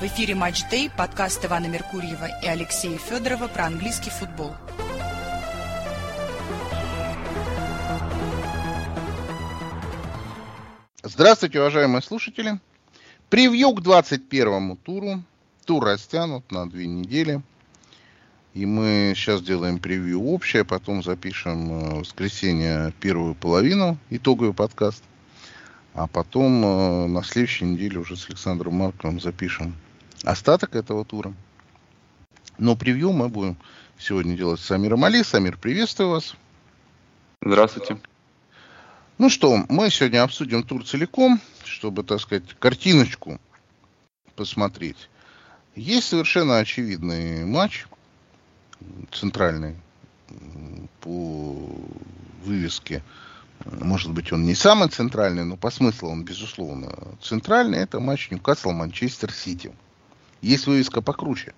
В эфире «Матч Дэй», подкаст Ивана Меркурьева и Алексея Федорова про английский футбол. Здравствуйте, уважаемые слушатели. Превью к 21 туру. Тур растянут на две недели. И мы сейчас делаем превью общее, потом запишем э, в воскресенье первую половину, итоговый подкаст. А потом э, на следующей неделе уже с Александром Марковым запишем остаток этого тура. Но превью мы будем сегодня делать с Самиром Али. Самир, приветствую вас. Здравствуйте. Ну что, мы сегодня обсудим тур целиком, чтобы, так сказать, картиночку посмотреть. Есть совершенно очевидный матч, центральный по вывеске. Может быть, он не самый центральный, но по смыслу он, безусловно, центральный. Это матч Ньюкасл-Манчестер Сити. Есть вывеска покруче.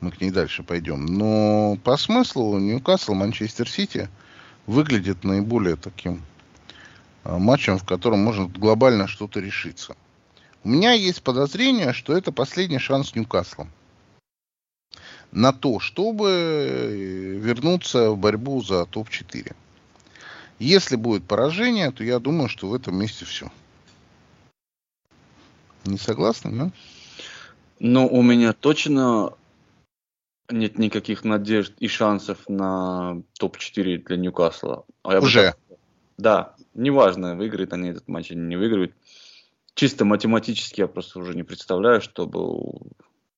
Мы к ней дальше пойдем. Но по смыслу Ньюкасл, Манчестер Сити выглядит наиболее таким а, матчем, в котором может глобально что-то решиться. У меня есть подозрение, что это последний шанс Ньюкасла на то, чтобы э, вернуться в борьбу за топ-4. Если будет поражение, то я думаю, что в этом месте все. Не согласны, да? Ну, у меня точно нет никаких надежд и шансов на топ-4 для Ньюкасла. А я Уже? Бы... Да, неважно, выиграют они этот матч или не выиграют. Чисто математически я просто уже не представляю, чтобы...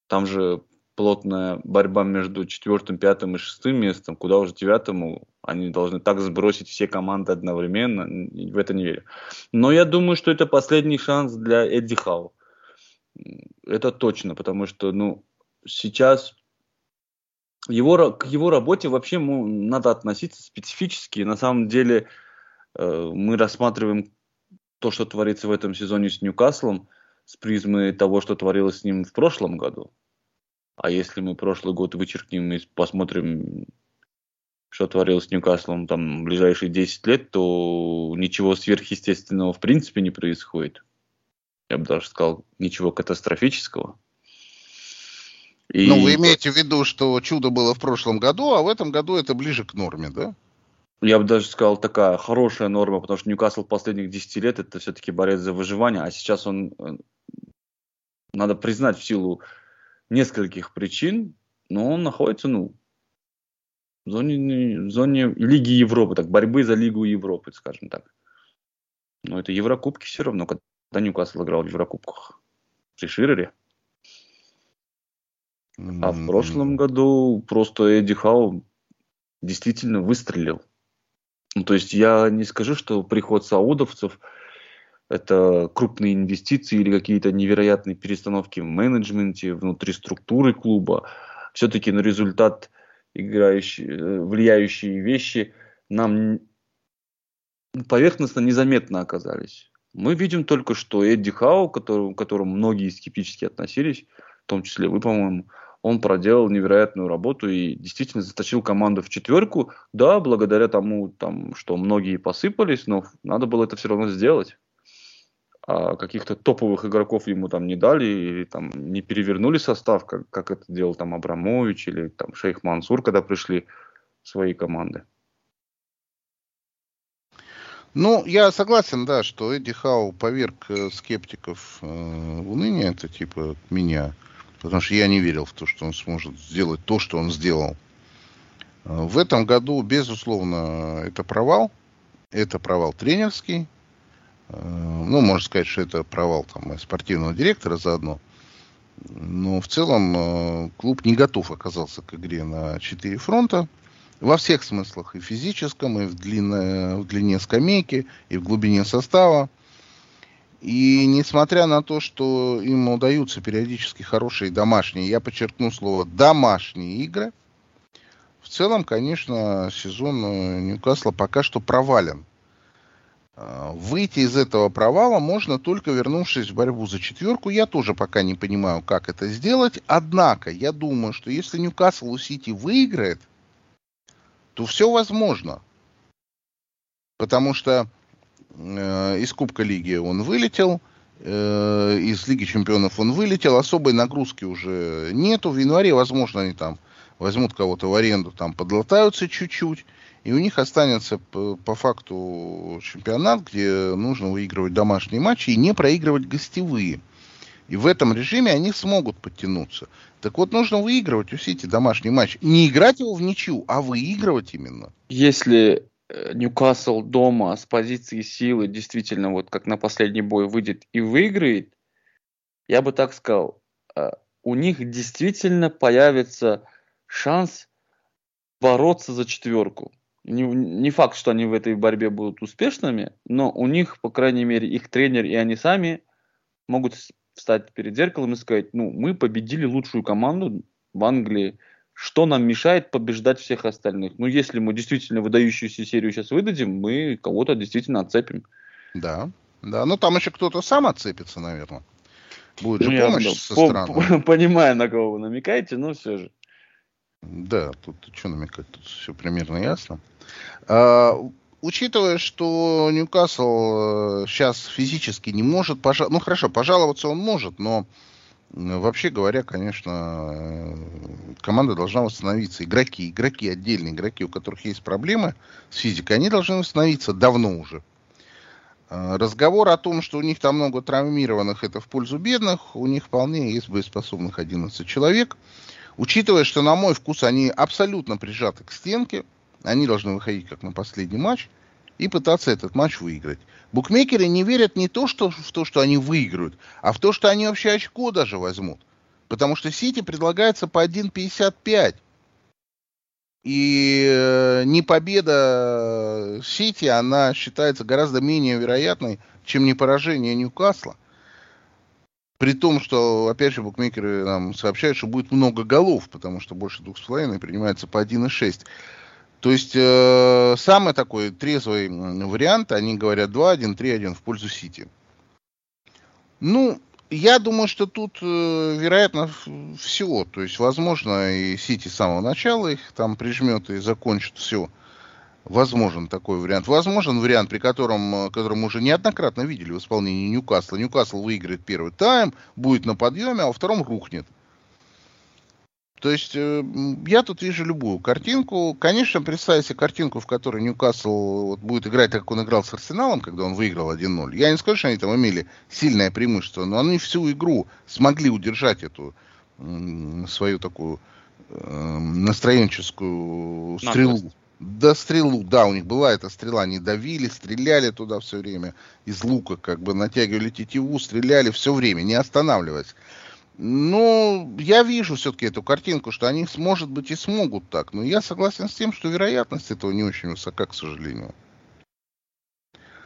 Там же плотная борьба между четвертым, пятым и шестым местом, куда уже девятому они должны так сбросить все команды одновременно. В это не верю. Но я думаю, что это последний шанс для Эдди Хау. Это точно, потому что, ну, сейчас его, к его работе вообще ну, надо относиться специфически. На самом деле э, мы рассматриваем то, что творится в этом сезоне с Ньюкаслом, с призмы того, что творилось с ним в прошлом году. А если мы прошлый год вычеркнем и посмотрим, что творилось с Ньюкаслом там ближайшие 10 лет, то ничего сверхъестественного в принципе не происходит я бы даже сказал, ничего катастрофического. И... Ну, вы имеете в виду, что чудо было в прошлом году, а в этом году это ближе к норме, да? Я бы даже сказал, такая хорошая норма, потому что Ньюкасл последних 10 лет это все-таки борец за выживание, а сейчас он, э, надо признать, в силу нескольких причин, но он находится, ну, в зоне, в зоне Лиги Европы, так, борьбы за Лигу Европы, скажем так. Но это Еврокубки все равно, когда Ньюкасл играл в Еврокубках? При Ширере? А в прошлом году просто Эдди Хау действительно выстрелил. Ну, то есть я не скажу, что приход саудовцев это крупные инвестиции или какие-то невероятные перестановки в менеджменте, внутри структуры клуба. Все-таки на результат играющие, э, влияющие вещи нам поверхностно незаметно оказались. Мы видим только, что Эдди Хау, к которому, к которому многие скептически относились, в том числе вы, по-моему, он проделал невероятную работу и действительно затащил команду в четверку. Да, благодаря тому, там, что многие посыпались, но надо было это все равно сделать. А каких-то топовых игроков ему там не дали или там не перевернули состав, как, как это делал там Абрамович или там Шейх Мансур, когда пришли свои команды. Ну, я согласен, да, что Эдди Хау поверг э, скептиков э, в уныние, это типа меня, потому что я не верил в то, что он сможет сделать то, что он сделал. Э, в этом году, безусловно, это провал. Это провал тренерский. Э, ну, можно сказать, что это провал там, спортивного директора заодно. Но в целом клуб не готов оказался к игре на четыре фронта во всех смыслах, и в физическом, и в длине, в длине скамейки, и в глубине состава. И несмотря на то, что им удаются периодически хорошие домашние, я подчеркну слово домашние игры, в целом, конечно, сезон э, Ньюкасла пока что провален. А, выйти из этого провала можно только вернувшись в борьбу за четверку. Я тоже пока не понимаю, как это сделать. Однако, я думаю, что если Ньюкасл у Сити выиграет, то все возможно. Потому что э, из Кубка Лиги он вылетел, Э, из Лиги Чемпионов он вылетел, особой нагрузки уже нету. В январе, возможно, они там возьмут кого-то в аренду, там подлатаются чуть-чуть. И у них останется по, по факту чемпионат, где нужно выигрывать домашние матчи и не проигрывать гостевые. И в этом режиме они смогут подтянуться. Так вот, нужно выигрывать у Сити домашний матч. Не играть его в ничью, а выигрывать именно. Если э, Ньюкасл дома с позиции силы действительно, вот как на последний бой, выйдет и выиграет, я бы так сказал, э, у них действительно появится шанс бороться за четверку. Не, не факт, что они в этой борьбе будут успешными, но у них, по крайней мере, их тренер и они сами могут встать перед зеркалом и сказать, ну, мы победили лучшую команду в Англии, что нам мешает побеждать всех остальных? Ну, если мы действительно выдающуюся серию сейчас выдадим, мы кого-то действительно отцепим. Да, да, ну там еще кто-то сам отцепится, наверное. Будет же ну, помощь я, со по, стороны. Понимаю, на кого вы намекаете, но все же. Да, тут что намекать, тут все примерно ясно. А, учитывая, что Ньюкасл сейчас э, физически не может, пожа... ну хорошо, пожаловаться он может, но вообще говоря, конечно, э, команда должна восстановиться. Игроки, игроки отдельные, игроки, у которых есть проблемы с физикой, они должны восстановиться давно уже. А, разговор о том, что у них там много травмированных, это в пользу бедных, у них вполне есть боеспособных 11 человек. Учитывая, что на мой вкус они абсолютно прижаты к стенке, они должны выходить как на последний матч и пытаться этот матч выиграть. Букмекеры не верят не то, что, в то, что они выиграют, а в то, что они вообще очко даже возьмут. Потому что Сити предлагается по 1.55. И э, не победа Сити, она считается гораздо менее вероятной, чем не поражение Ньюкасла. При том, что, опять же, букмекеры нам сообщают, что будет много голов, потому что больше двух с половиной принимается по 1,6. То есть э, самый такой трезвый вариант, они говорят 2-1, 3-1 в пользу Сити. Ну, я думаю, что тут, э, вероятно, всего. То есть, возможно, и Сити с самого начала их там прижмет и закончит все. Возможен такой вариант. Возможен вариант, при котором, э, который мы уже неоднократно видели в исполнении Ньюкасла. Ньюкасл выиграет первый тайм, будет на подъеме, а во втором рухнет. То есть э, я тут вижу любую картинку. Конечно, представьте себе картинку, в которой Ньюкасл вот, будет играть, так как он играл с Арсеналом, когда он выиграл 1-0. Я не скажу, что они там имели сильное преимущество, но они всю игру смогли удержать эту свою такую э, настроенческую стрелу. Наглость. Да, стрелу, да, у них была эта стрела, они давили, стреляли туда все время из лука, как бы натягивали тетиву, стреляли все время, не останавливаясь. Ну, я вижу все-таки эту картинку, что они, может быть, и смогут так. Но я согласен с тем, что вероятность этого не очень высока, к сожалению.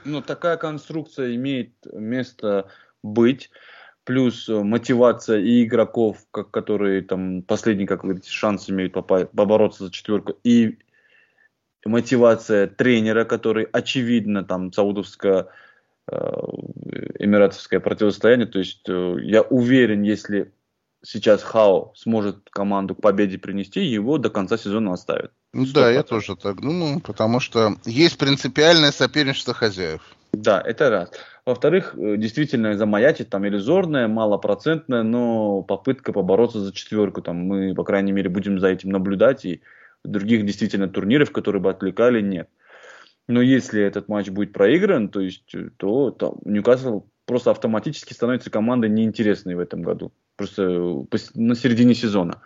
Ну, такая конструкция имеет место быть. Плюс мотивация и игроков, как, которые там последний, как вы говорите, шанс имеют попасть, побороться за четверку. И мотивация тренера, который, очевидно, там, саудовская эмиратовское противостояние. То есть э, я уверен, если сейчас Хао сможет команду к победе принести, его до конца сезона оставят. Ну да, я тоже так думаю, потому что есть принципиальное соперничество хозяев. Да, это раз. Во-вторых, э, действительно замаячит там иллюзорная, малопроцентная, но попытка побороться за четверку. Там мы, по крайней мере, будем за этим наблюдать, и других действительно турниров, которые бы отвлекали, нет. Но если этот матч будет проигран, то есть, э, то, то Ньюкасл просто автоматически становится командой неинтересной в этом году. Просто э, на середине сезона.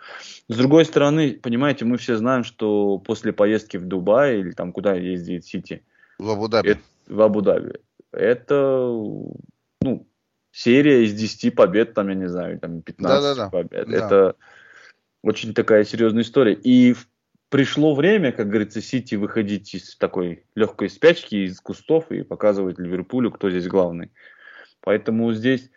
С другой стороны, понимаете, мы все знаем, что после поездки в Дубай или там куда ездит Сити. В Абу-Даби. В Абу-Даби. Это, ну, серия из 10 побед, там, я не знаю, там 15 да, да, да. побед. Да. Это очень такая серьезная история. И в пришло время, как говорится, Сити выходить из такой легкой спячки, из кустов и показывать Ливерпулю, кто здесь главный. Поэтому здесь,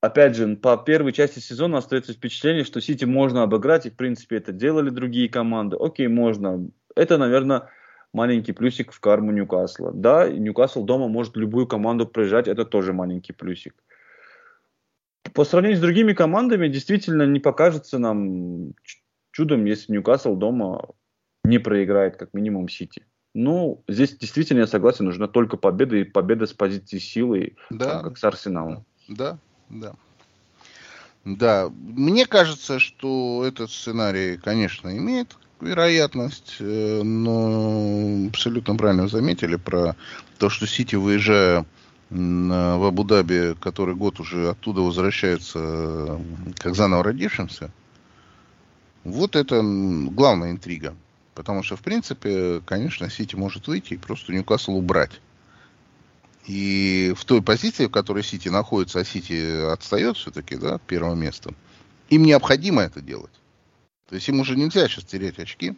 опять же, по первой части сезона остается впечатление, что Сити можно обыграть, и, в принципе, это делали другие команды. Окей, можно. Это, наверное, маленький плюсик в карму Ньюкасла. Да, Ньюкасл дома может любую команду проезжать, это тоже маленький плюсик. По сравнению с другими командами, действительно не покажется нам чудом, если Ньюкасл дома не проиграет как минимум Сити. Ну, здесь действительно, я согласен, нужна только победа и победа с позиции силы, да. там, как с Арсеналом. Да, да. Да, мне кажется, что этот сценарий, конечно, имеет вероятность, э, но абсолютно правильно заметили про то, что Сити, выезжая в Абу-Даби, который год уже оттуда возвращается как заново родившимся, вот это главная интрига. Потому что, в принципе, конечно, Сити может выйти и просто Ньюкасл убрать. И в той позиции, в которой Сити находится, а Сити отстает все-таки да, от первого места, им необходимо это делать. То есть им уже нельзя сейчас терять очки.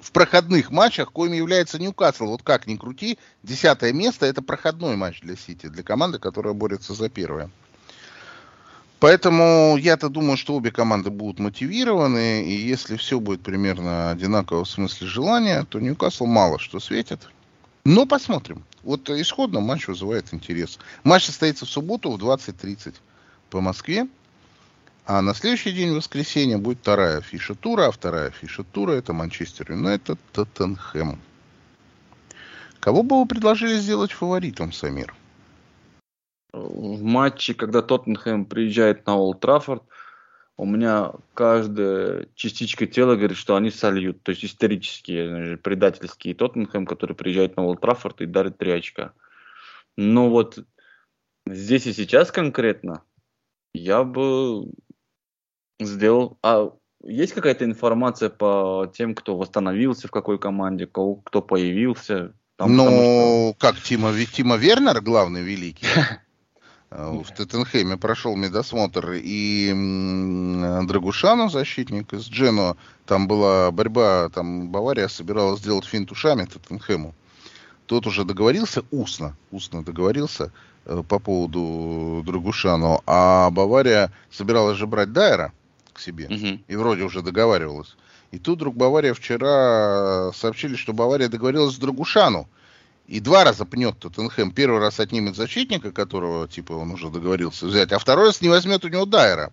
В проходных матчах, коим является Ньюкасл, вот как ни крути, десятое место это проходной матч для Сити, для команды, которая борется за первое. Поэтому я-то думаю, что обе команды будут мотивированы, и если все будет примерно одинаково в смысле желания, то Ньюкасл мало что светит. Но посмотрим. Вот исходно матч вызывает интерес. Матч состоится в субботу в 20.30 по Москве. А на следующий день, в воскресенье, будет вторая фиша тура. А вторая фиша тура это Манчестер Юнайтед Тоттенхэм. Кого бы вы предложили сделать фаворитом, Самир? В матче, когда Тоттенхэм приезжает на Олд Траффорд, у меня каждая частичка тела говорит, что они сольют. То есть исторические, предательские Тоттенхэм, который приезжает на Олд Траффорд и дарит три очка. Но вот здесь и сейчас конкретно я бы сделал... А есть какая-то информация по тем, кто восстановился в какой команде, кто, кто появился? Там, ну, что... как Тима, Тима Вернер, главный великий, в Тоттенхэме прошел медосмотр, и Драгушанов, защитник из Джено, там была борьба, там Бавария собиралась сделать финт ушами Тоттенхэму. Тот уже договорился устно, устно договорился э, по поводу Драгушану, а Бавария собиралась же брать Дайера, к себе. Угу. И вроде уже договаривалась. И тут вдруг Бавария вчера сообщили, что Бавария договорилась с Драгушану. И два раза пнет Тоттенхэм. Первый раз отнимет защитника, которого, типа, он уже договорился взять, а второй раз не возьмет у него Дайера.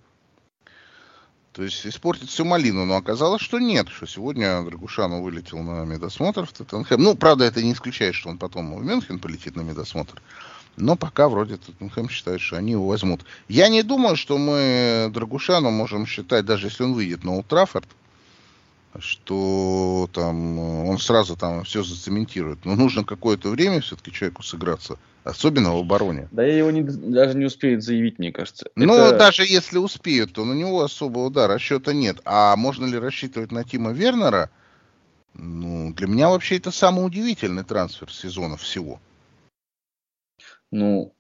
То есть испортит всю малину. Но оказалось, что нет, что сегодня Драгушану вылетел на медосмотр в Тоттенхэм. Ну, правда, это не исключает, что он потом в Мюнхен полетит на медосмотр. Но пока вроде Тоттенхэм считает, что они его возьмут. Я не думаю, что мы Драгушану можем считать, даже если он выйдет на Ултрафорд, что там он сразу там все зацементирует. Но нужно какое-то время все-таки человеку сыграться. Особенно в обороне. Да его не, даже не успеют заявить, мне кажется. Ну, Это... даже если успеют, то на него особого да, расчета нет. А можно ли рассчитывать на Тима Вернера? Ну, для меня вообще это самый удивительный трансфер сезона всего. Ну,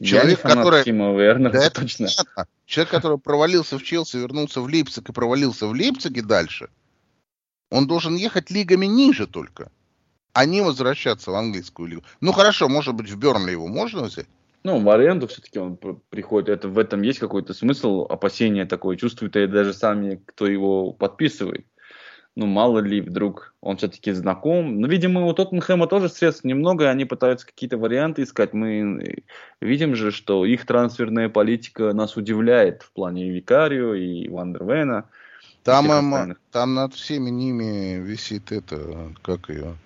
Человек, который... Тима Вернера, да, это точно. Понятно. Человек, который провалился в Челси, вернулся в Лейпциг и провалился в Лейпциге дальше, он должен ехать лигами ниже только, а не возвращаться в английскую лигу. Ну хорошо, может быть, в Бернли его можно взять? Ну, в аренду все-таки он приходит. Это, в этом есть какой-то смысл, опасение такое чувствует, и даже сами, кто его подписывает ну, мало ли, вдруг он все-таки знаком. Ну, видимо, у Тоттенхэма тоже средств немного, они пытаются какие-то варианты искать. Мы видим же, что их трансферная политика нас удивляет в плане Викарио и Вандервена. Там, им, там над всеми ними висит это, как ее,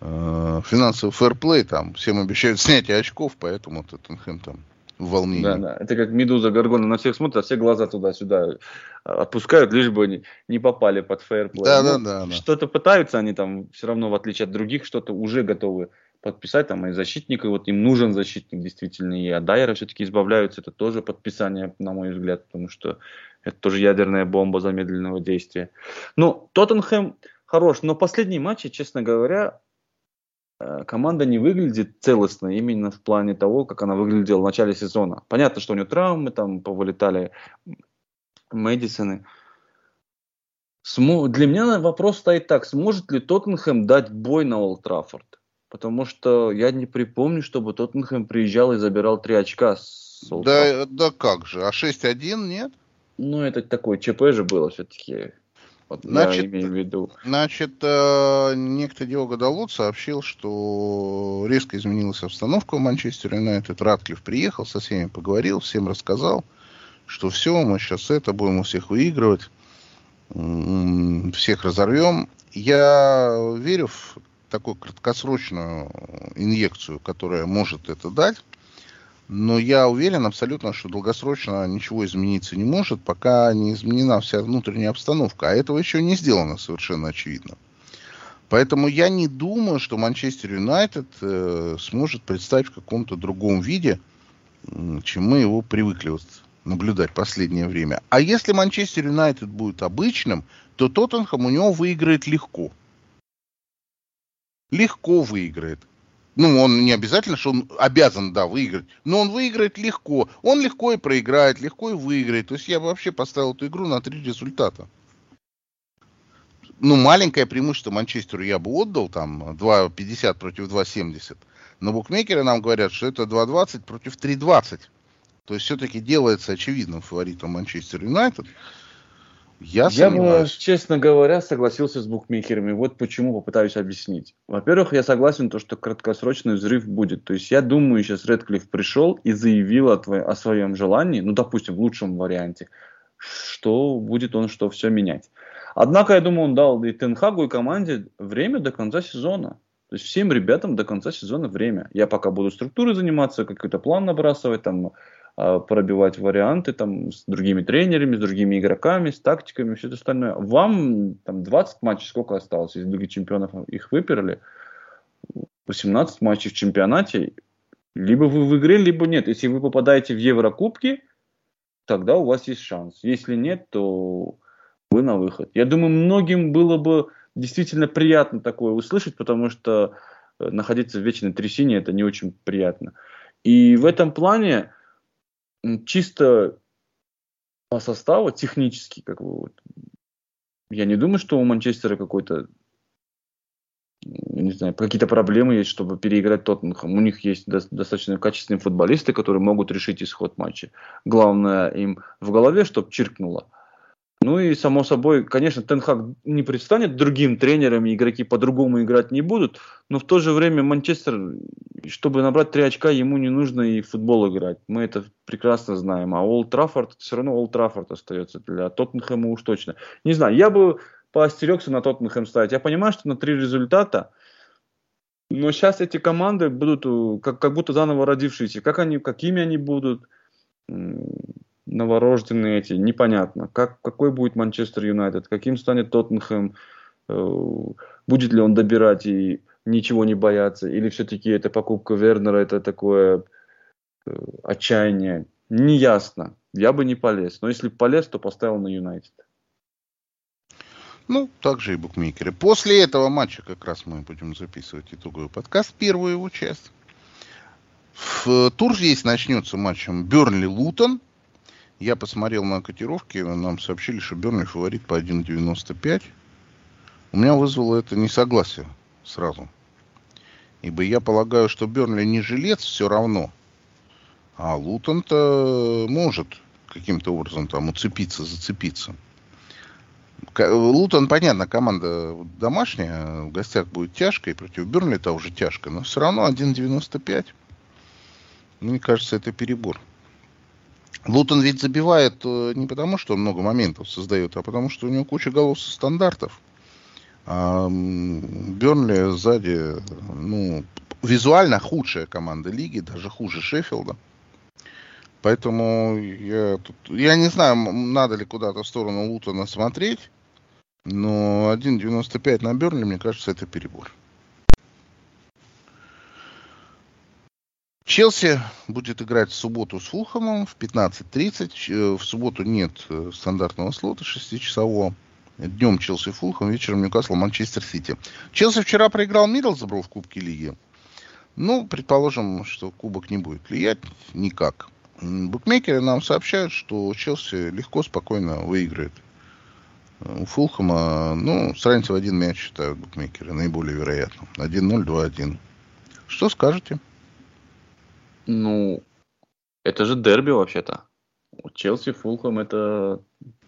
э, финансовый фэрплей, там всем обещают снятие очков, поэтому Тоттенхэм там в волнении. Да, да. Это как Медуза Гаргона на всех смотрит, а все глаза туда-сюда отпускают, лишь бы не, не попали под фейерплей. Да, ну, да, да, Что-то пытаются они там все равно, в отличие от других, что-то уже готовы подписать, там, и защитника, вот им нужен защитник действительно, и от Дайера все-таки избавляются, это тоже подписание, на мой взгляд, потому что это тоже ядерная бомба замедленного действия. Ну, Тоттенхэм хорош, но последние матчи, честно говоря, Э, команда не выглядит целостно именно в плане того, как она выглядела в начале сезона. Понятно, что у нее травмы, там повылетали Мэдисоны. Для меня вопрос стоит так, сможет ли Тоттенхэм дать бой на Олд Траффорд? Потому что я не припомню, чтобы Тоттенхэм приезжал и забирал три очка с Олд да, да как же, а 6-1 нет? Ну, это такое ЧП же было все-таки. Вот значит, я имею в виду. Значит, э, некто Диого Далут сообщил, что резко изменилась обстановка в Манчестер Юнайтед. Ратклифф приехал, со всеми поговорил, всем рассказал, что все, мы сейчас это будем у всех выигрывать, всех разорвем. Я верю в такую краткосрочную инъекцию, которая может это дать. Но я уверен абсолютно, что долгосрочно ничего измениться не может, пока не изменена вся внутренняя обстановка. А этого еще не сделано совершенно очевидно. Поэтому я не думаю, что Манчестер Юнайтед э, сможет представить в каком-то другом виде, э, чем мы его привыкли вот наблюдать последнее время. А если Манчестер Юнайтед будет обычным, то Тоттенхэм у него выиграет легко. Легко выиграет. Ну, он не обязательно, что он обязан, да, выиграть, но он выиграет легко. Он легко и проиграет, легко и выиграет. То есть я вообще поставил эту игру на три результата ну, маленькое преимущество Манчестеру я бы отдал, там, 2,50 против 2,70. Но букмекеры нам говорят, что это 2,20 против 3,20. То есть все-таки делается очевидным фаворитом Манчестер Юнайтед. Я, я бы, честно говоря, согласился с букмекерами. Вот почему попытаюсь объяснить. Во-первых, я согласен, то, что краткосрочный взрыв будет. То есть я думаю, сейчас Редклифф пришел и заявил о, твоем, о своем желании, ну, допустим, в лучшем варианте, что будет он что все менять. Однако, я думаю, он дал и Тенхагу, и команде время до конца сезона. То есть всем ребятам до конца сезона время. Я пока буду структурой заниматься, какой-то план набрасывать, там, пробивать варианты там, с другими тренерами, с другими игроками, с тактиками, все это остальное. Вам там 20 матчей сколько осталось из Лиги Чемпионов? Их выперли. 18 матчей в чемпионате. Либо вы в игре, либо нет. Если вы попадаете в Еврокубки, тогда у вас есть шанс. Если нет, то вы на выход. Я думаю, многим было бы действительно приятно такое услышать, потому что э, находиться в вечной трясине это не очень приятно. И в этом плане чисто по составу, технически, как бы вот, я не думаю, что у Манчестера какой-то не знаю, какие-то проблемы есть, чтобы переиграть Тоттенхэм. У них есть до, достаточно качественные футболисты, которые могут решить исход матча. Главное им в голове, чтобы чиркнуло. Ну и, само собой, конечно, Тенхак не предстанет другим тренером, и игроки по-другому играть не будут, но в то же время Манчестер, чтобы набрать три очка, ему не нужно и в футбол играть. Мы это прекрасно знаем. А Олд Траффорд, все равно Олд Траффорд остается для Тоттенхэма уж точно. Не знаю, я бы поостерегся на Тоттенхэм ставить. Я понимаю, что на три результата, но сейчас эти команды будут э, как, как будто заново родившиеся. Как они, какими они будут, новорожденные эти, непонятно. Как, какой будет Манчестер Юнайтед, каким станет Тоттенхэм, э, будет ли он добирать и ничего не бояться, или все-таки эта покупка Вернера это такое э, отчаяние. Неясно. Я бы не полез. Но если полез, то поставил на Юнайтед. Ну, также и букмекеры. После этого матча как раз мы будем записывать итоговый подкаст, первую его часть. В тур здесь начнется матчем Бернли-Лутон. Я посмотрел на котировки, нам сообщили, что Бернли фаворит по 1.95. У меня вызвало это несогласие сразу. Ибо я полагаю, что Бернли не жилец все равно. А Лутон-то может каким-то образом там уцепиться, зацепиться. Лутон, понятно, команда домашняя, в гостях будет тяжко, и против Бернли это уже тяжко, но все равно 1.95. Мне кажется, это перебор. Лутон ведь забивает э, не потому, что он много моментов создает, а потому, что у него куча голов со стандартов. А Бернли сзади, ну, визуально худшая команда лиги, даже хуже Шеффилда. Поэтому я тут, я не знаю, надо ли куда-то в сторону Лутона смотреть, но 1.95 на Бернли, мне кажется, это перебор. Челси будет играть в субботу с Фулхэмом в 15.30. Э, в субботу нет э, стандартного слота 6-часового. Днем Челси Фулхэм, вечером Ньюкасл Манчестер Сити. Челси вчера проиграл Миддлсбро в Кубке Лиги. Ну, предположим, что Кубок не будет влиять никак. Букмекеры нам сообщают, что Челси легко, спокойно выиграет. У Фулхэма, ну, с в один мяч считают букмекеры, наиболее вероятно. 1-0, 2-1. Что скажете? Ну, это же дерби вообще-то. Челси, Фулхэм это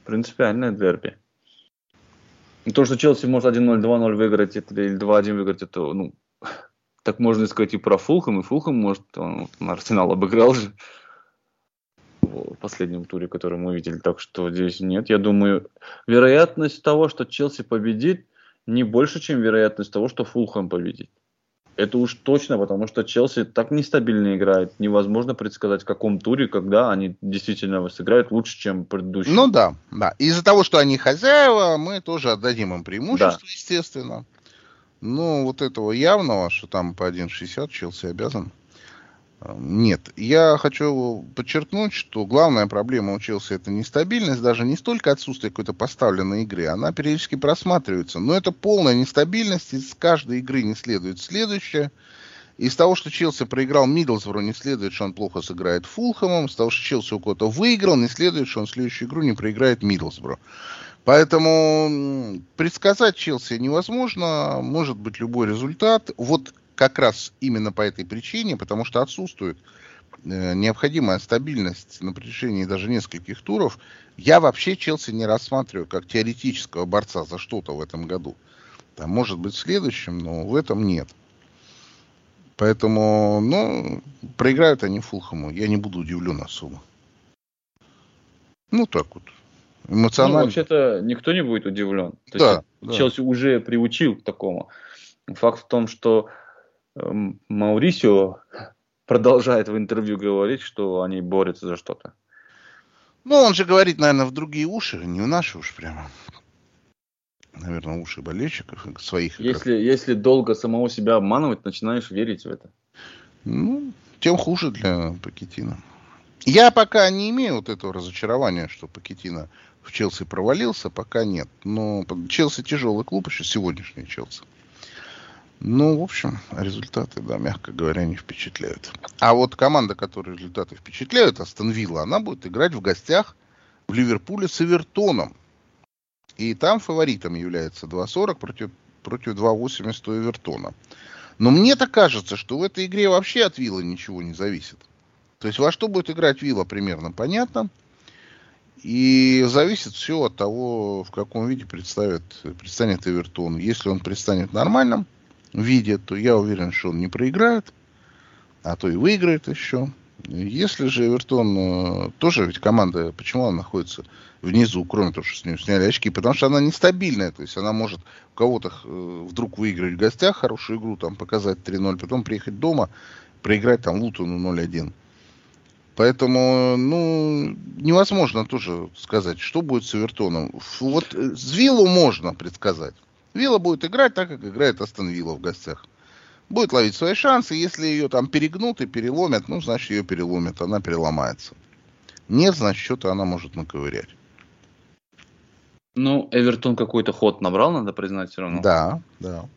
принципиальное дерби. То, что Челси может 1-0, 2-0 выиграть, это, или 2-1 выиграть, это, ну, так можно сказать и про Фулхэм, и Фулхэм может, он, он Арсенал обыграл же в последнем туре, который мы видели, так что здесь нет. Я думаю, вероятность того, что Челси победит, не больше, чем вероятность того, что Фулхэм победит. Это уж точно, потому что Челси так нестабильно играет. Невозможно предсказать, в каком туре, когда они действительно сыграют лучше, чем предыдущие. Ну да, да. Из-за того, что они хозяева, мы тоже отдадим им преимущество, да. естественно. Ну, вот этого явного, что там по 1.60 Челси обязан. Нет, я хочу подчеркнуть, что главная проблема у Челси это нестабильность, даже не столько отсутствие какой-то поставленной игры, она периодически просматривается, но это полная нестабильность, из каждой игры не следует следующее. Из того, что Челси проиграл Миддлсборо, не следует, что он плохо сыграет Фулхэмом. Из того, что Челси у кого-то выиграл, не следует, что он следующую игру не проиграет Миддлсборо. Поэтому предсказать Челси невозможно, может быть любой результат. Вот как раз именно по этой причине, потому что отсутствует э, необходимая стабильность на протяжении даже нескольких туров, я вообще Челси не рассматриваю как теоретического борца за что-то в этом году. Там может быть в следующем, но в этом нет. Поэтому, ну, проиграют они Фулхаму. Я не буду удивлен особо. Ну, так вот. Эмоционально. Ну, вообще-то никто не будет удивлен. То да, есть да. Челси уже приучил к такому. Факт в том, что Маурисио продолжает в интервью говорить, что они борются за что-то. Ну, он же говорит, наверное, в другие уши, не в наши уши прямо. Наверное, уши болельщиков своих. Если, если долго самого себя обманывать, начинаешь верить в это. Ну, тем хуже для Пакетина. Я пока не имею вот этого разочарования, что Пакетина в Челси провалился, пока нет. Но Челси тяжелый клуб, еще сегодняшний Челси. Ну, в общем, результаты, да, мягко говоря, не впечатляют. А вот команда, которая результаты впечатляют, Астон Вилла, она будет играть в гостях в Ливерпуле с Эвертоном. И там фаворитом является 2.40 против, против 2.80 у Эвертона. Но мне так кажется, что в этой игре вообще от Вилла ничего не зависит. То есть во что будет играть Вилла, примерно понятно. И зависит все от того, в каком виде представит, предстанет Эвертон. Если он предстанет нормальным, виде, то я уверен, что он не проиграет, а то и выиграет еще. Если же Эвертон э, тоже, ведь команда, почему она находится внизу, кроме того, что с нее сняли очки, потому что она нестабильная, то есть она может у кого-то э, вдруг выиграть в гостях хорошую игру, там показать 3-0, потом приехать дома, проиграть там Лутону 0-1. Поэтому, ну, невозможно тоже сказать, что будет с Эвертоном. Вот э, с Виллу можно предсказать. Вилла будет играть так, как играет Астон Вилла в гостях. Будет ловить свои шансы. Если ее там перегнут и переломят, ну, значит, ее переломят. Она переломается. Нет, значит, что-то она может наковырять. Ну, Эвертон какой-то ход набрал, надо признать все равно. Да, да.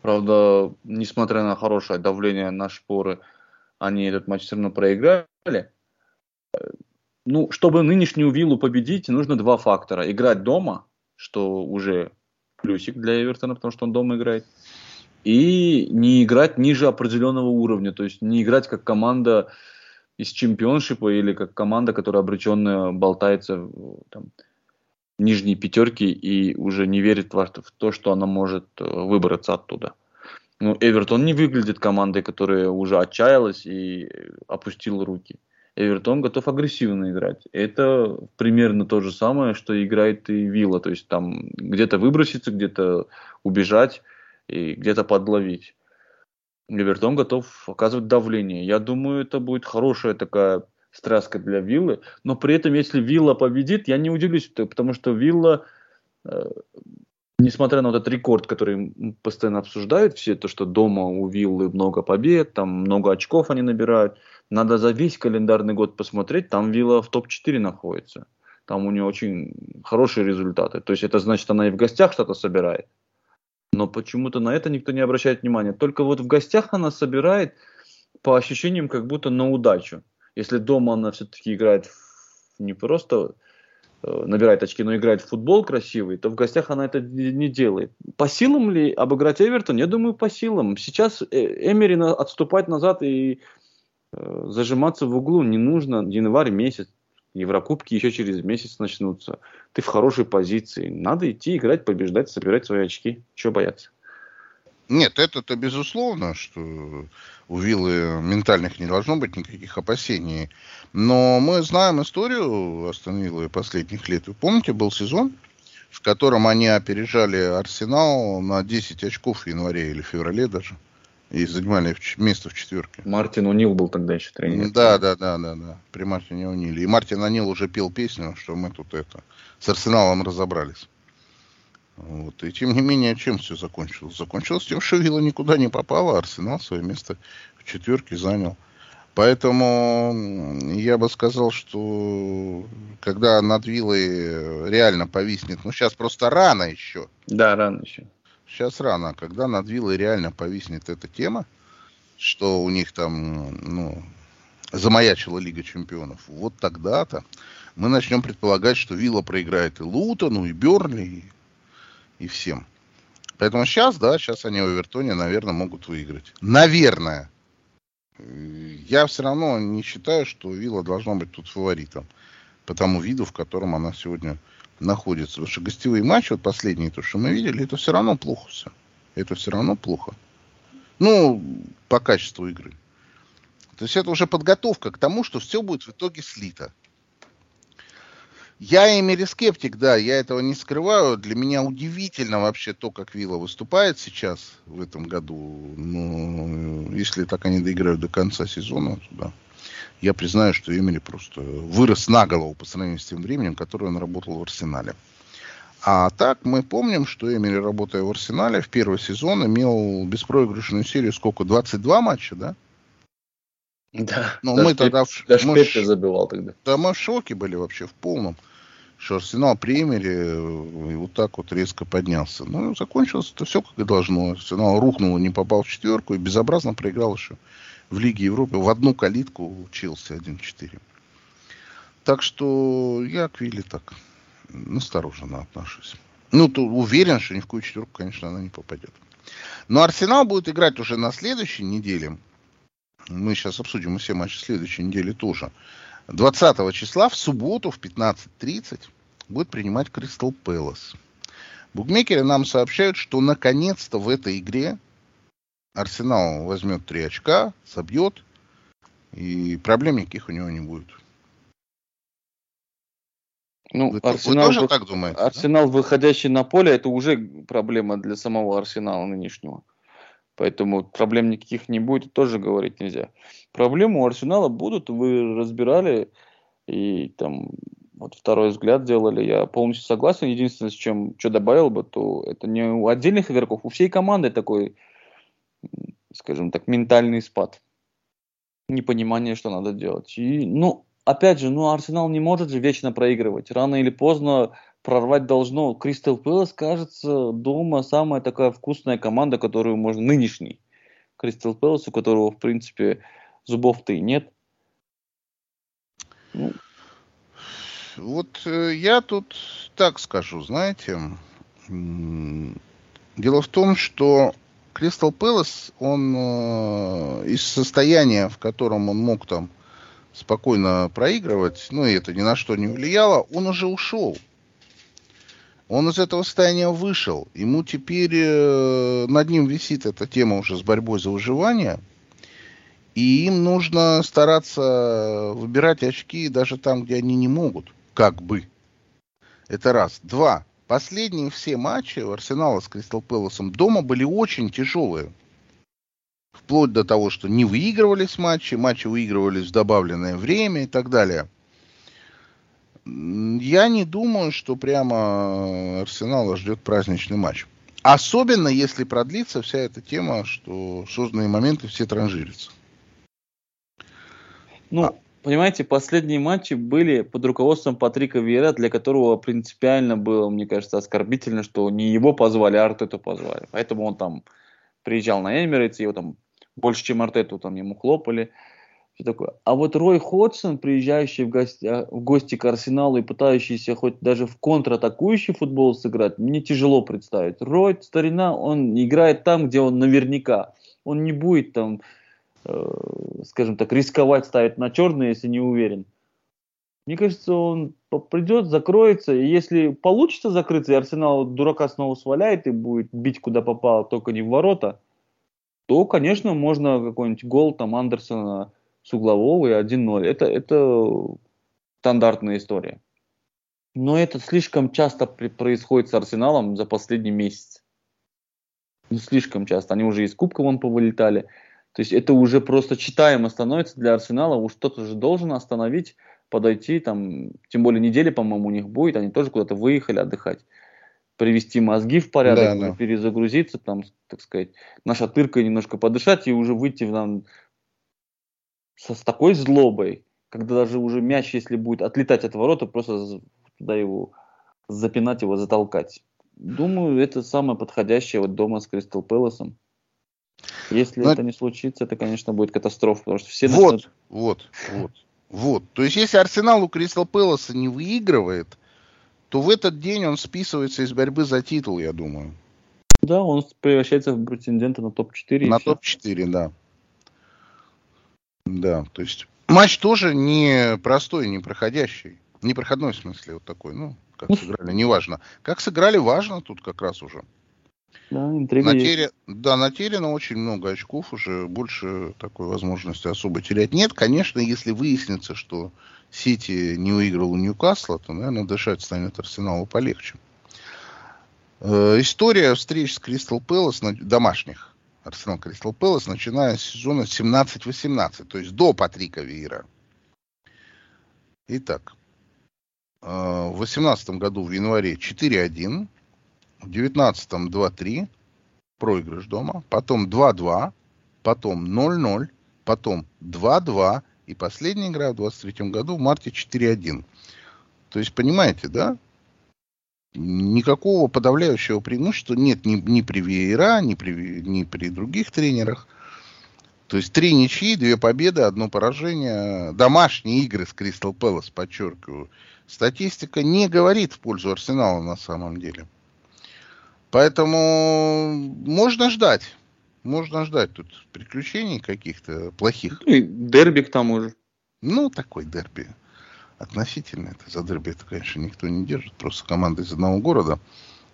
Правда, несмотря на хорошее давление на шпоры, они этот матч все равно проиграли. Ну, чтобы нынешнюю виллу победить, нужно два фактора. Играть дома, что уже плюсик для Эвертона, потому что он дома играет. И не играть ниже определенного уровня, то есть не играть как команда из чемпионшипа или как команда, которая обреченная болтается в там, нижней пятерке и уже не верит в то, что она может э, выбраться оттуда. Ну, Эвертон не выглядит командой, которая уже отчаялась и опустила руки. Эвертон готов агрессивно играть. Это примерно то же самое, что играет и Вилла. То есть там где-то выброситься, где-то убежать и где-то подловить. Эвертон готов оказывать давление. Я думаю, это будет хорошая такая страска для Виллы. Но при этом, если Вилла победит, я не удивлюсь, потому что Вилла, э, несмотря на вот этот рекорд, который постоянно обсуждают все, то, что дома у Виллы много побед, там много очков они набирают – надо за весь календарный год посмотреть, там Вилла в топ-4 находится. Там у нее очень хорошие результаты. То есть это значит, она и в гостях что-то собирает. Но почему-то на это никто не обращает внимания. Только вот в гостях она собирает по ощущениям как будто на удачу. Если дома она все-таки играет не просто набирает очки, но играет в футбол красивый, то в гостях она это не делает. По силам ли обыграть Эвертон? Я думаю, по силам. Сейчас э, Эмери отступать назад и Э, зажиматься в углу не нужно. Январь месяц, Еврокубки еще через месяц начнутся. Ты в хорошей позиции. Надо идти играть, побеждать, собирать свои очки. Чего бояться? Нет, это-то безусловно, что у Виллы ментальных не должно быть никаких опасений. Но мы знаем историю Астон Виллы последних лет. Вы помните, был сезон, в котором они опережали Арсенал на 10 очков в январе или феврале даже. И занимали место в четверке. Мартин Унил был тогда еще тренер. Да, да, да, да, да. При Мартине Униле. И Мартин Унил уже пел песню, что мы тут это с Арсеналом разобрались. Вот. И тем не менее, чем все закончилось? Закончилось тем, что Вилла никуда не попала, а Арсенал свое место в четверке занял. Поэтому я бы сказал, что когда над Виллой реально повиснет, ну сейчас просто рано еще. Да, рано еще сейчас рано. А когда над Виллой реально повиснет эта тема, что у них там, ну, замаячила Лига Чемпионов, вот тогда-то мы начнем предполагать, что Вилла проиграет и Лутону, и Берли, и, и всем. Поэтому сейчас, да, сейчас они в Эвертоне, наверное, могут выиграть. Наверное. Я все равно не считаю, что Вилла должна быть тут фаворитом по тому виду, в котором она сегодня находится. Потому что гостевые матчи, вот последние, то, что мы видели, это все равно плохо все. Это все равно плохо. Ну, по качеству игры. То есть это уже подготовка к тому, что все будет в итоге слито. Я Эмери скептик, да, я этого не скрываю. Для меня удивительно вообще то, как Вилла выступает сейчас в этом году. Ну, если так они доиграют до конца сезона, то да я признаю, что Эмили просто вырос на голову по сравнению с тем временем, которое он работал в Арсенале. А так мы помним, что Эмили, работая в Арсенале, в первый сезон имел беспроигрышную серию сколько? 22 матча, да? Да. Но ну, мы тогда... Даже мы забивал тогда. Да, мы в шоке были вообще в полном. Что Арсенал при Эмери э, вот так вот резко поднялся. Ну, закончилось это все как и должно. Арсенал рухнул, не попал в четверку и безобразно проиграл еще в Лиге Европы в одну калитку Челси 1-4. Так что я к Вилле так настороженно отношусь. Ну, то уверен, что ни в какую четверку, конечно, она не попадет. Но Арсенал будет играть уже на следующей неделе. Мы сейчас обсудим все матчи следующей недели тоже. 20 числа в субботу в 15.30 будет принимать Кристал Пэлас. Букмекеры нам сообщают, что наконец-то в этой игре Арсенал возьмет три очка, собьет, и проблем никаких у него не будет. Ну, вы, Арсенал, вы тоже так думаете? Арсенал, да? выходящий на поле, это уже проблема для самого Арсенала нынешнего. Поэтому проблем никаких не будет, тоже говорить нельзя. Проблемы у Арсенала будут, вы разбирали, и там вот второй взгляд делали. Я полностью согласен. Единственное, с чем что добавил бы, то это не у отдельных игроков, у всей команды такой скажем так, ментальный спад. Непонимание, что надо делать. И, ну, опять же, ну, Арсенал не может же вечно проигрывать. Рано или поздно прорвать должно. Кристал Пэлас, кажется, дома самая такая вкусная команда, которую можно... Нынешний Кристал Пэлас, у которого, в принципе, зубов-то и нет. Ну. Вот э, я тут так скажу, знаете, дело в том, что Кристал Пэлас, он э, из состояния, в котором он мог там спокойно проигрывать, ну и это ни на что не влияло, он уже ушел. Он из этого состояния вышел. Ему теперь э, над ним висит эта тема уже с борьбой за выживание. И им нужно стараться выбирать очки даже там, где они не могут. Как бы. Это раз. Два. Последние все матчи у Арсенала с Кристал Пэласом дома были очень тяжелые. Вплоть до того, что не выигрывались матчи, матчи выигрывались в добавленное время и так далее. Я не думаю, что прямо Арсенала ждет праздничный матч. Особенно, если продлится вся эта тема, что созданные моменты все транжирятся. Ну, а, понимаете, последние матчи были под руководством Патрика Вера, для которого принципиально было, мне кажется, оскорбительно, что не его позвали, а Артету позвали. Поэтому он там приезжал на Эмирейтс, его там больше, чем Артету, там ему хлопали. Все такое. А вот Рой Ходсон, приезжающий в гости, а, в гости к Арсеналу и пытающийся хоть даже в контратакующий футбол сыграть, мне тяжело представить. Рой, старина, он играет там, где он наверняка. Он не будет там скажем так, рисковать ставить на черный, если не уверен. Мне кажется, он придет, закроется, и если получится закрыться, и Арсенал дурака снова сваляет и будет бить куда попало, только не в ворота, то, конечно, можно какой-нибудь гол там Андерсона с углового и 1-0. Это, это стандартная история. Но это слишком часто происходит с Арсеналом за последний месяц. Не слишком часто. Они уже из кубка вон повылетали. То есть это уже просто читаемо становится для Арсенала. Уж кто-то же должен остановить, подойти. Там, тем более недели, по-моему, у них будет. Они тоже куда-то выехали отдыхать. Привести мозги в порядок, да, да. перезагрузиться, там, так сказать, наша тырка немножко подышать и уже выйти в нам со, с такой злобой, когда даже уже мяч, если будет отлетать от ворота, просто туда его запинать, его затолкать. Думаю, это самое подходящее вот дома с Кристал Пэласом. Если Но... это не случится, это, конечно, будет катастрофа, потому что все вот, начнут... Вот, вот, вот. То есть, если Арсенал у Кристал Пэласа не выигрывает, то в этот день он списывается из борьбы за титул, я думаю. Да, он превращается в претендента на топ-4. На топ-4, да. Да, то есть матч тоже не простой, не проходящий. Не проходной в смысле вот такой, ну, как ну, сыграли, неважно. Как сыграли, важно тут как раз уже. Да, интрига Натеря... Да, натеряно очень много очков, уже больше такой возможности особо терять нет. Конечно, если выяснится, что Сити не выиграл у Ньюкасла, то, наверное, дышать станет Арсеналу полегче. Э, история встреч с Кристал Пэлас, домашних, Арсенал Кристал Пэлас, начиная с сезона 17-18, то есть до Патрика Виера. Итак, э, в 2018 году в январе 4-1, в 2019 2-3, проигрыш дома, потом 2-2, потом 0-0, потом 2-2, и последняя игра в 23 году в марте 4-1. То есть, понимаете, да? Никакого подавляющего преимущества нет ни, ни при Веера, ни при, ни при других тренерах. То есть три ничьи, две победы, одно поражение. Домашние игры с Кристал Пэлас, подчеркиваю. Статистика не говорит в пользу Арсенала на самом деле. Поэтому можно ждать. Можно ждать тут приключений каких-то плохих. Ну, и дерби к тому же. Ну, такой дерби. Относительно. Это за дерби это, конечно, никто не держит. Просто команда из одного города.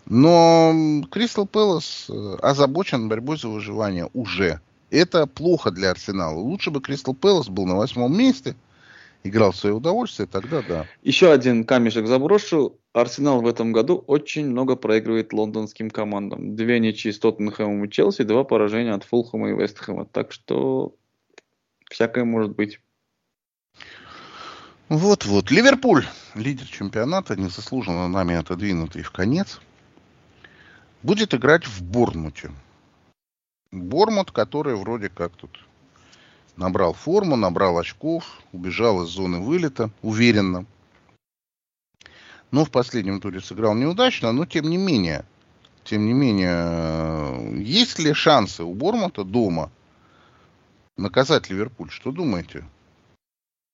Но Кристал Пэлас э, озабочен борьбой за выживание уже. Это плохо для Арсенала. Лучше бы Кристал Пэлас был на восьмом месте, играл в свое удовольствие, тогда да. Еще один камешек заброшу. Арсенал в этом году очень много проигрывает лондонским командам. Две ничьи с Тоттенхэмом и Челси, два поражения от Фулхэма и Вестхэма. Так что всякое может быть. Вот-вот. Ливерпуль, лидер чемпионата, незаслуженно нами отодвинутый в конец, будет играть в Борнмуте. Бормут, который вроде как тут набрал форму, набрал очков, убежал из зоны вылета уверенно – но в последнем туре сыграл неудачно, но тем не менее, тем не менее, есть ли шансы у Бормута дома наказать Ливерпуль? Что думаете?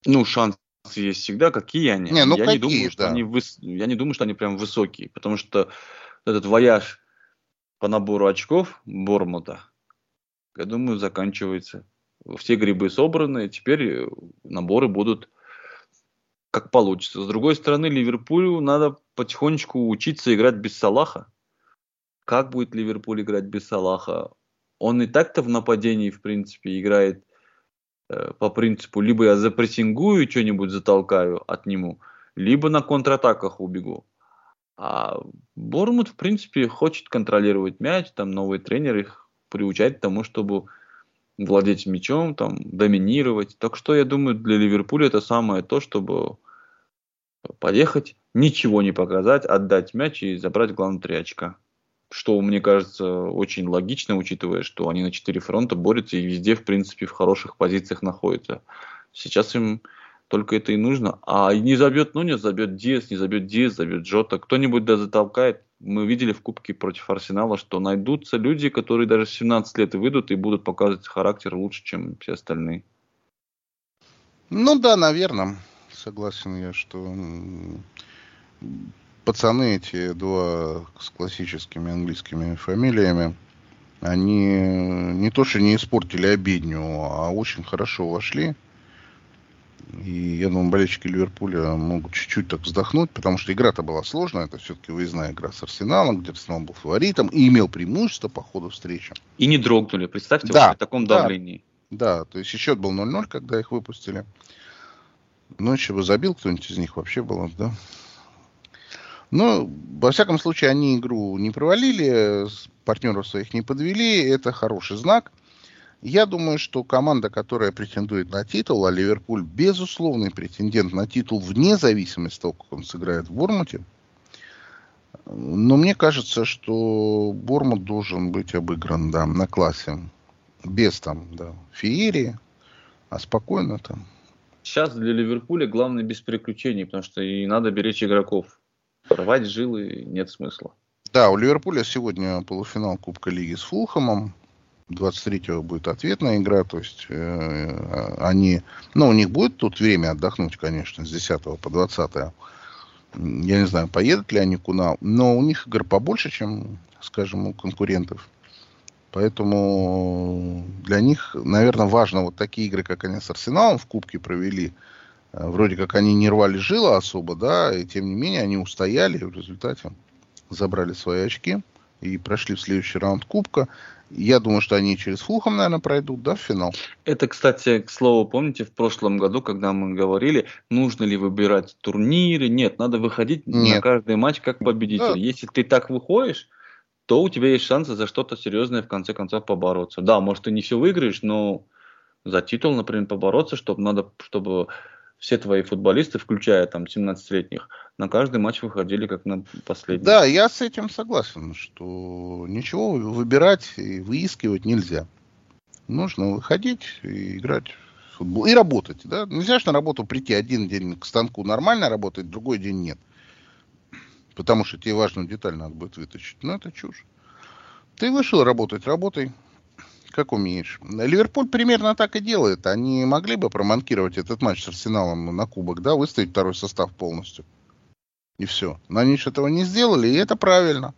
Ну, шансы есть всегда. Какие они? Не, ну я, какие, не думаю, что да. они выс... я не думаю, что они прям высокие, потому что этот вояж по набору очков Бормута, я думаю, заканчивается. Все грибы собраны, теперь наборы будут как получится. С другой стороны, Ливерпулю надо потихонечку учиться играть без Салаха. Как будет Ливерпуль играть без Салаха? Он и так-то в нападении, в принципе, играет э, по принципу, либо я запрессингую, что-нибудь затолкаю от нему, либо на контратаках убегу. А Бормут, в принципе, хочет контролировать мяч, там новый тренер их приучает к тому, чтобы владеть мячом, там, доминировать. Так что я думаю, для Ливерпуля это самое то, чтобы подъехать, ничего не показать, отдать мяч и забрать главное три очка. Что, мне кажется, очень логично, учитывая, что они на четыре фронта борются и везде, в принципе, в хороших позициях находятся. Сейчас им только это и нужно. А не забьет ну не забьет Диас, не забьет Диас, забьет Джота. Кто-нибудь да затолкает. Мы видели в Кубке против Арсенала, что найдутся люди, которые даже в 17 лет выйдут и будут показывать характер лучше, чем все остальные. Ну да, наверное согласен я, что пацаны эти два с классическими английскими фамилиями, они не то, что не испортили обидню, а очень хорошо вошли. И я думаю, болельщики Ливерпуля могут чуть-чуть так вздохнуть, потому что игра-то была сложная. Это все-таки выездная игра с Арсеналом, где Арсенал был фаворитом и имел преимущество по ходу встречи. И не дрогнули, представьте, да, вот при таком давлении. Да, да, то есть счет был 0-0, когда их выпустили. Еще бы забил кто-нибудь из них вообще было, да? Но, во всяком случае, они игру не провалили, партнеров своих не подвели. Это хороший знак. Я думаю, что команда, которая претендует на титул, а Ливерпуль безусловный претендент на титул вне зависимости от того, как он сыграет в Бормуте, но мне кажется, что Бормут должен быть обыгран, да, на классе. Без там, да, феерии, а спокойно там. Сейчас для Ливерпуля главное без приключений, потому что и надо беречь игроков. Рвать жилы нет смысла. Да, у Ливерпуля сегодня полуфинал Кубка Лиги с Фулхэмом. 23-го будет ответная игра, то есть э, они, ну, у них будет тут время отдохнуть, конечно, с 10 по 20 -е. Я не знаю, поедут ли они куда, но у них игр побольше, чем, скажем, у конкурентов. Поэтому для них, наверное, важно вот такие игры, как они с Арсеналом в Кубке провели. Э, вроде как они не рвали жило особо, да, и тем не менее они устояли в результате забрали свои очки и прошли в следующий раунд Кубка. Я думаю, что они через Фулхам, наверное, пройдут, да, в финал. Это, кстати, к слову, помните, в прошлом году, когда мы говорили, нужно ли выбирать турниры? Нет, надо выходить Нет. на каждый матч как победитель. Да. Если ты так выходишь, то у тебя есть шансы за что-то серьезное в конце концов побороться. Да, может, ты не все выиграешь, но за титул, например, побороться, чтобы надо, чтобы все твои футболисты, включая там 17-летних, на каждый матч выходили как на последний. Да, я с этим согласен, что ничего выбирать и выискивать нельзя. Нужно выходить и играть в футбол. И работать. Да? Нельзя же на работу прийти один день к станку нормально работать, другой день нет. Потому что тебе важную деталь надо будет вытащить. Ну, это чушь. Ты вышел работать, работай как умеешь. Ливерпуль примерно так и делает. Они могли бы проманкировать этот матч с Арсеналом на кубок, да, выставить второй состав полностью. И все. Но они же этого не сделали, и это правильно.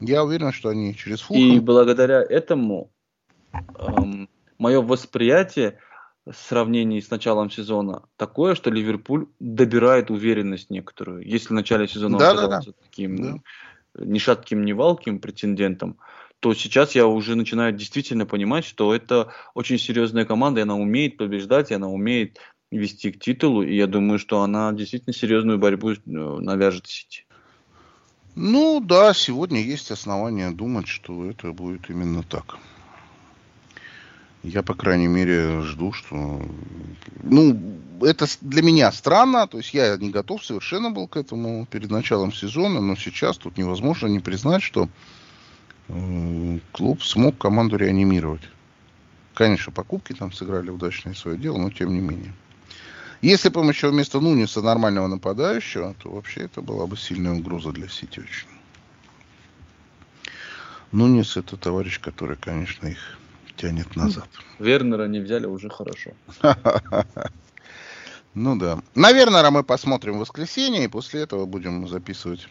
Я уверен, что они через Фулхэм... И благодаря этому эм, мое восприятие в сравнении с началом сезона такое, что Ливерпуль добирает уверенность некоторую. Если в начале сезона да, он да, да. таким да. ни шатким, ни валким претендентом, то сейчас я уже начинаю действительно понимать, что это очень серьезная команда, и она умеет побеждать, и она умеет вести к титулу, и я думаю, что она действительно серьезную борьбу э, навяжет Сити. Ну да, сегодня есть основания думать, что это будет именно так. Я, по крайней мере, жду, что... Ну, это для меня странно, то есть я не готов совершенно был к этому перед началом сезона, но сейчас тут невозможно не признать, что клуб смог команду реанимировать. Конечно, покупки там сыграли удачное свое дело, но тем не менее. Если бы еще вместо Нуниса нормального нападающего, то вообще это была бы сильная угроза для Сити очень. Нунис это товарищ, который, конечно, их тянет назад. Вернера не взяли уже хорошо. Ну да. На Вернера мы посмотрим в воскресенье, и после этого будем записывать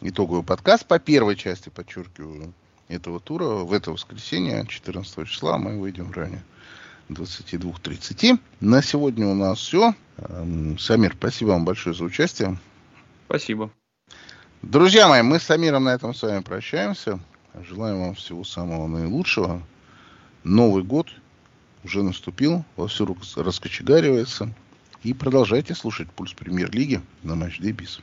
итоговый подкаст по первой части, подчеркиваю, этого тура. В это воскресенье, 14 числа, мы выйдем ранее 22.30. На сегодня у нас все. Эм, Самир, спасибо вам большое за участие. Спасибо. Друзья мои, мы с Самиром на этом с вами прощаемся. Желаем вам всего самого наилучшего. Новый год уже наступил, во все раскочегаривается. И продолжайте слушать «Пульс Премьер-лиги» на Матч Дебис.